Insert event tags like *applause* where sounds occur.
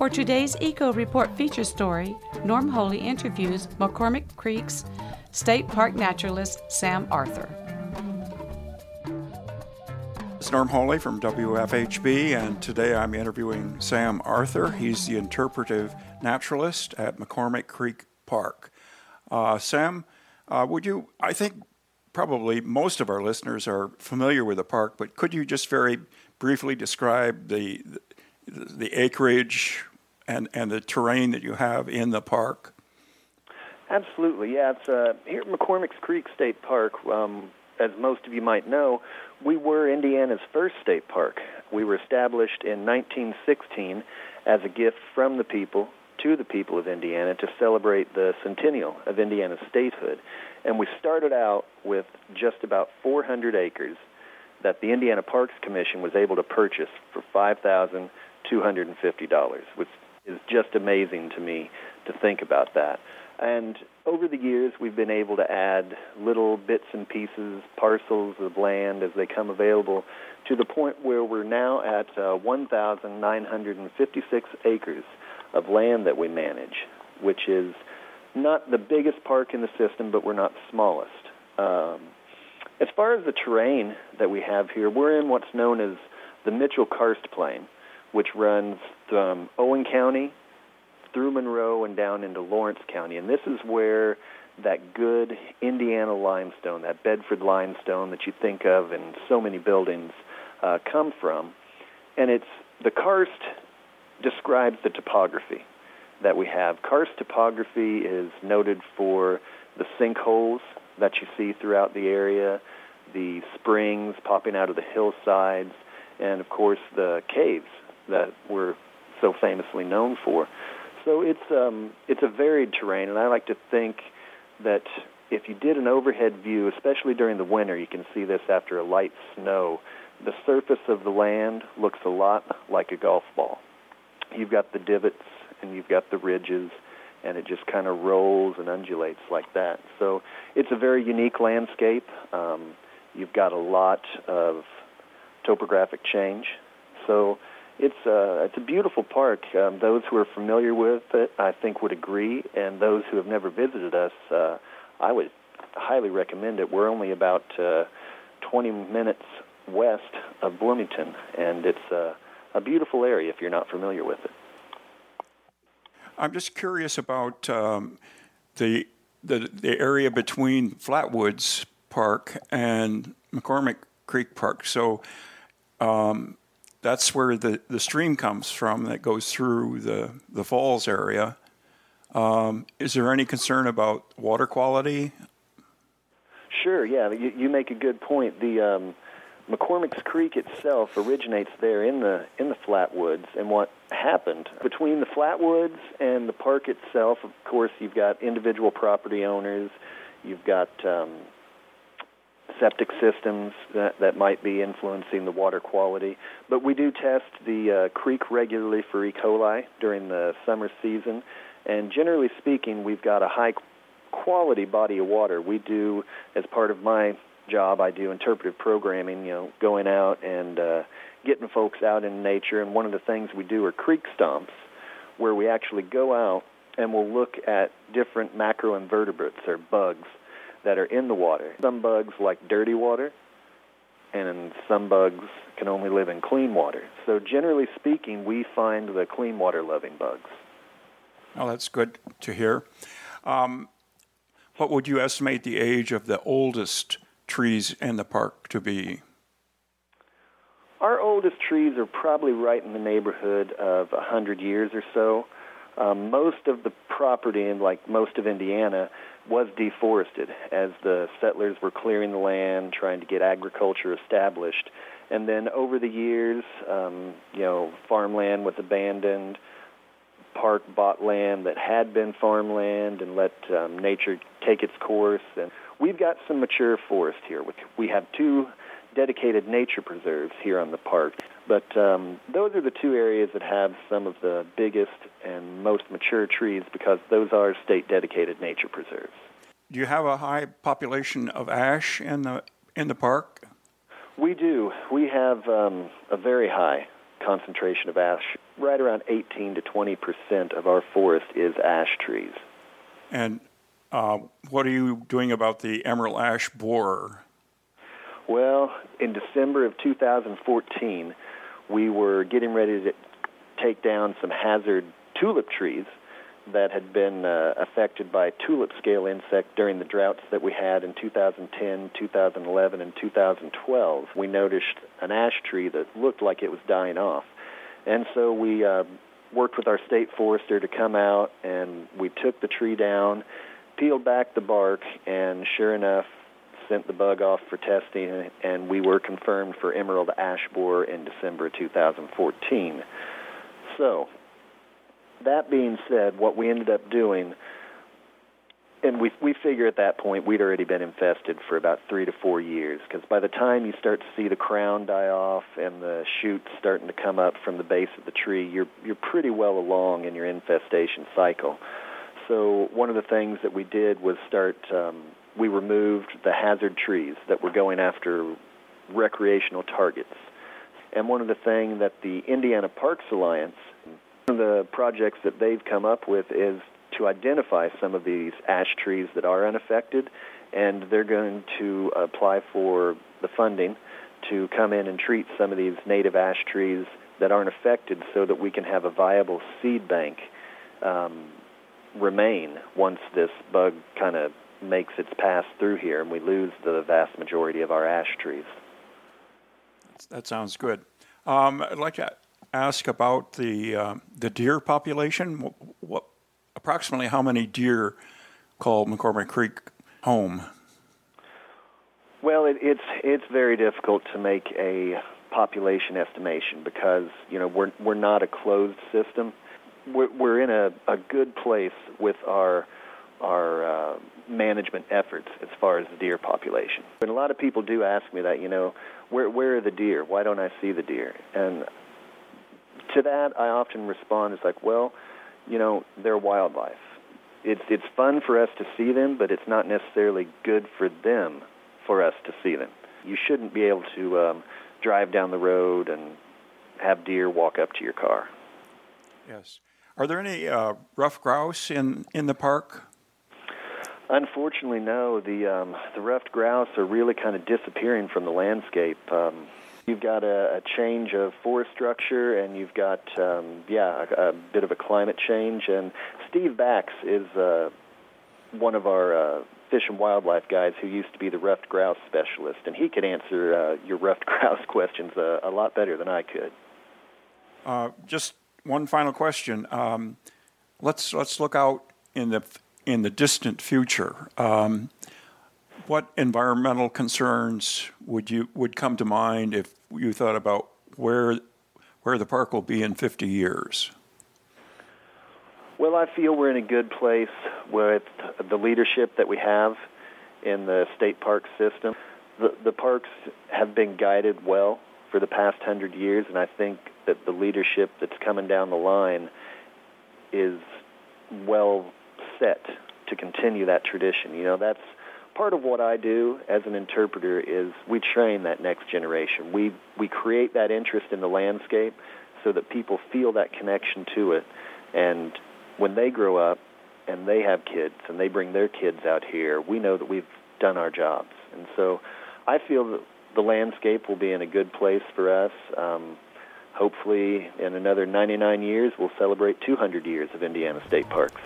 For today's Eco Report feature story, Norm Holly interviews McCormick Creek's State Park naturalist Sam Arthur. It's Norm Holly from WFHB, and today I'm interviewing Sam Arthur. He's the interpretive naturalist at McCormick Creek Park. Uh, Sam, uh, would you, I think probably most of our listeners are familiar with the park, but could you just very briefly describe the, the, the acreage and, and the terrain that you have in the park? Absolutely, yeah. It's uh, here at McCormick's Creek State Park. Um, as most of you might know, we were Indiana's first state park. We were established in 1916 as a gift from the people to the people of Indiana to celebrate the centennial of Indiana's statehood. And we started out with just about 400 acres that the Indiana Parks Commission was able to purchase for $5,250, which is just amazing to me to think about that. And over the years, we've been able to add little bits and pieces, parcels of land as they come available, to the point where we're now at uh, 1,956 acres of land that we manage, which is not the biggest park in the system, but we're not the smallest. Um, as far as the terrain that we have here, we're in what's known as the Mitchell Karst Plain, which runs from Owen County through Monroe and down into Lawrence County. And this is where that good Indiana limestone, that Bedford limestone that you think of in so many buildings, uh, come from. And it's the karst describes the topography that we have. Karst topography is noted for the sinkholes that you see throughout the area, the springs popping out of the hillsides, and of course the caves that we're so famously known for. So it's um, it's a varied terrain, and I like to think that if you did an overhead view, especially during the winter, you can see this after a light snow. The surface of the land looks a lot like a golf ball you've got the divots and you've got the ridges, and it just kind of rolls and undulates like that. So it's a very unique landscape. Um, you've got a lot of topographic change. So it's a, it's a beautiful park. Um, those who are familiar with it, I think, would agree, and those who have never visited us, uh, I would highly recommend it. We're only about uh, 20 minutes west of Bloomington, and it's uh, a beautiful area if you're not familiar with it. I'm just curious about um, the, the the area between Flatwoods Park and McCormick Creek Park. So um, that's where the, the stream comes from that goes through the, the falls area. Um, is there any concern about water quality? Sure, yeah, you, you make a good point. The um, McCormick's Creek itself originates there in the in the flatwoods, and what happened between the flatwoods and the park itself. Of course, you've got individual property owners, you've got um, septic systems that that might be influencing the water quality. But we do test the uh, creek regularly for E. coli during the summer season, and generally speaking, we've got a high quality body of water. We do, as part of my job, I do interpretive programming, you know, going out and uh, getting folks out in nature. And one of the things we do are creek stomps, where we actually go out and we'll look at different macroinvertebrates or bugs that are in the water. Some bugs like dirty water, and some bugs can only live in clean water. So generally speaking, we find the clean water loving bugs. Oh, that's good to hear. Um, what would you estimate the age of the oldest trees in the park to be? Our oldest trees are probably right in the neighborhood of 100 years or so. Um, most of the property, in like most of Indiana, was deforested as the settlers were clearing the land, trying to get agriculture established. And then over the years, um, you know, farmland was abandoned. Park bought land that had been farmland and let um, nature take its course. And we've got some mature forest here. We have two dedicated nature preserves here on the park. But um, those are the two areas that have some of the biggest and most mature trees because those are state dedicated nature preserves. Do you have a high population of ash in the in the park? We do. We have um, a very high concentration of ash. Right around 18 to 20 percent of our forest is ash trees. And uh, what are you doing about the emerald ash borer? Well, in December of 2014, we were getting ready to take down some hazard tulip trees that had been uh, affected by tulip scale insect during the droughts that we had in 2010, 2011, and 2012. We noticed an ash tree that looked like it was dying off. And so we uh, worked with our state forester to come out and we took the tree down, peeled back the bark, and sure enough, sent the bug off for testing, and we were confirmed for emerald ash borer in December 2014. So, that being said, what we ended up doing, and we we figure at that point we'd already been infested for about three to four years, because by the time you start to see the crown die off and the shoots starting to come up from the base of the tree, you're you're pretty well along in your infestation cycle. So one of the things that we did was start. Um, we removed the hazard trees that were going after recreational targets. And one of the things that the Indiana Parks Alliance one of the projects that they've come up with is to identify some of these ash trees that are unaffected, and they're going to apply for the funding to come in and treat some of these native ash trees that aren't affected so that we can have a viable seed bank um, remain once this bug kind of makes its pass through here and we lose the vast majority of our ash trees. That sounds good. Um, I'd like to ask about the uh, the deer population. What, what, approximately how many deer call McCormick Creek home? Well, it, it's it's very difficult to make a population estimation because you know we're we're not a closed system. We're, we're in a, a good place with our our uh, management efforts as far as the deer population. And a lot of people do ask me that, you know, where where are the deer? Why don't I see the deer? And to that, I often respond it's like, well, you know, they're wildlife. It's it's fun for us to see them, but it's not necessarily good for them for us to see them. You shouldn't be able to um, drive down the road and have deer walk up to your car. Yes. Are there any uh, ruffed grouse in in the park? Unfortunately, no. The um, the ruffed grouse are really kind of disappearing from the landscape. Um, You've got a, a change of forest structure, and you've got um, yeah a, a bit of a climate change. And Steve Bax is uh, one of our uh, fish and wildlife guys who used to be the ruffed grouse specialist, and he could answer uh, your ruffed *laughs* grouse questions uh, a lot better than I could. Uh, just one final question. Um, let's let's look out in the in the distant future. Um, what environmental concerns would you would come to mind if you thought about where where the park will be in 50 years? Well, I feel we're in a good place with the leadership that we have in the state park system. The, the parks have been guided well for the past hundred years, and I think that the leadership that's coming down the line is well set to continue that tradition. You know, that's part of what I do as an interpreter is we train that next generation. We we create that interest in the landscape so that people feel that connection to it and when they grow up and they have kids and they bring their kids out here, we know that we've done our jobs. And so I feel that the landscape will be in a good place for us. Um, hopefully, in another 99 years, we'll celebrate 200 years of Indiana State Parks.